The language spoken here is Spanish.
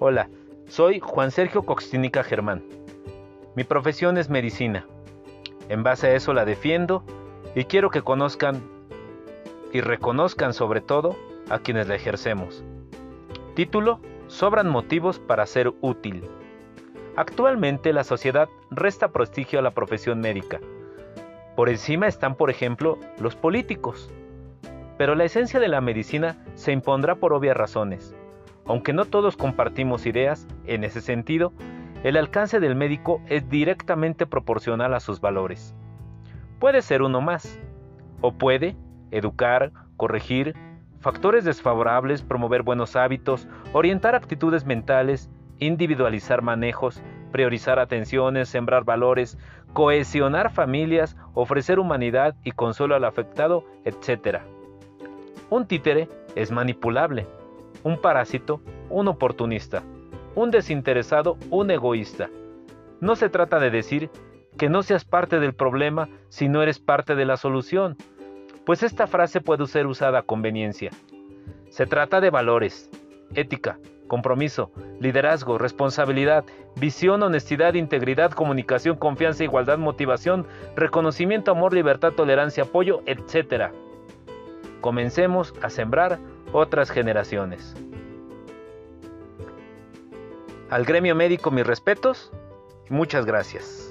Hola, soy Juan Sergio Coxtínica Germán. Mi profesión es medicina. En base a eso la defiendo y quiero que conozcan y reconozcan sobre todo a quienes la ejercemos. Título, Sobran motivos para ser útil. Actualmente la sociedad resta prestigio a la profesión médica. Por encima están, por ejemplo, los políticos. Pero la esencia de la medicina se impondrá por obvias razones. Aunque no todos compartimos ideas en ese sentido, el alcance del médico es directamente proporcional a sus valores. Puede ser uno más, o puede educar, corregir, factores desfavorables, promover buenos hábitos, orientar actitudes mentales, individualizar manejos, priorizar atenciones, sembrar valores, cohesionar familias, ofrecer humanidad y consuelo al afectado, etc. Un títere es manipulable, un parásito, un oportunista, un desinteresado, un egoísta. No se trata de decir que no seas parte del problema si no eres parte de la solución, pues esta frase puede ser usada a conveniencia. Se trata de valores, ética, compromiso, liderazgo, responsabilidad, visión, honestidad, integridad, comunicación, confianza, igualdad, motivación, reconocimiento, amor, libertad, tolerancia, apoyo, etc. Comencemos a sembrar otras generaciones. Al gremio médico mis respetos muchas gracias.